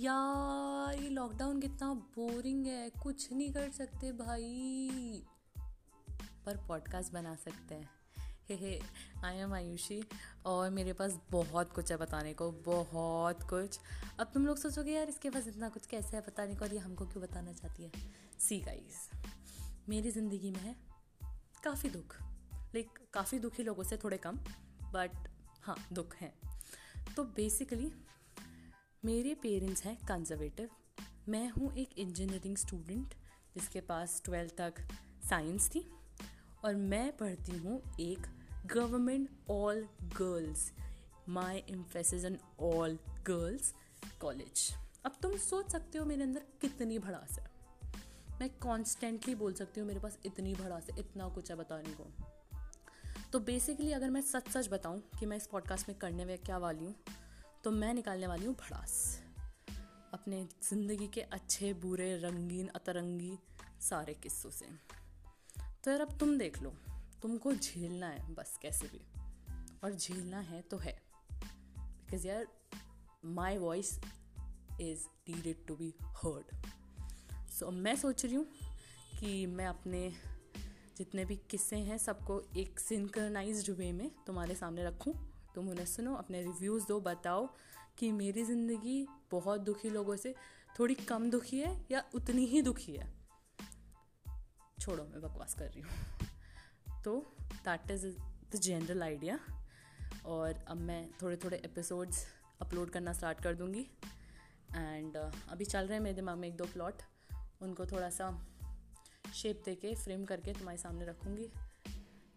यार, ये लॉकडाउन कितना बोरिंग है। कुछ नहीं कर सकते भाई। पर पॉडकास्ट बना सकते हैं। हे हे आई एम आयुषी और मेरे पास बहुत कुछ है बताने को, बहुत कुछ। अब तुम लोग सोचोगे, यार, इसके पास इतना कुछ कैसे है बताने को और ये हमको क्यों बताना चाहती है? सी गाइस मेरी ज़िंदगी में है काफ़ी दुख। लाइक काफ़ी दुखी लोगों से थोड़े कम बट हाँ दुख हैं। तो बेसिकली मेरे पेरेंट्स हैं कंजर्वेटिव मैं हूँ एक इंजीनियरिंग स्टूडेंट जिसके पास ट्वेल्थ तक साइंस थी और मैं पढ़ती हूँ एक government all girls my emphasis on all girls college अब तुम सोच सकते हो मेरे अंदर कितनी भड़ास है। मैं कॉन्स्टेंटली बोल सकती हूँ मेरे पास इतनी भड़ास है, इतना कुछ है बताने को। तो बेसिकली अगर मैं सच सच बताऊँ कि मैं इस पॉडकास्ट में करने में क्या वाली हूँ तो मैं निकालने वाली हूँ भड़ास। अपने ज़िंदगी के अच्छे, बुरे, रंगीन, अतरंगी सारे किस्सों से। तो यार अब तुम देख लो, तुमको झेलना है बस कैसे भी। और झेलना है तो है। बिकॉज़ यार my voice is needed to be heard so मैं सोच रही हूँ कि मैं अपने जितने भी किस्से हैं सबको एक सिंक्रनाइज्ड वे में तुम्हारे सामने रखूँ। तुम उन्हें सुनो अपने रिव्यूज़ दो बताओ कि मेरी ज़िंदगी बहुत दुखी लोगों से थोड़ी कम दुखी है या उतनी ही दुखी है? छोड़ो मैं बकवास कर रही हूँ। तो that is the general idea और अब मैं थोड़े थोड़े एपिसोड्स अपलोड करना स्टार्ट कर दूँगी। एंड uh, अभी चल रहे हैं मेरे दिमाग में एक दो प्लॉट उनको थोड़ा सा शेप दे के फ्रेम करके तुम्हारे सामने रखूँगी।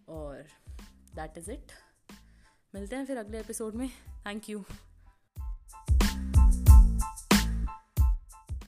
और दैट इज़ इट मिलते हैं फिर अगले एपिसोड में. Thank you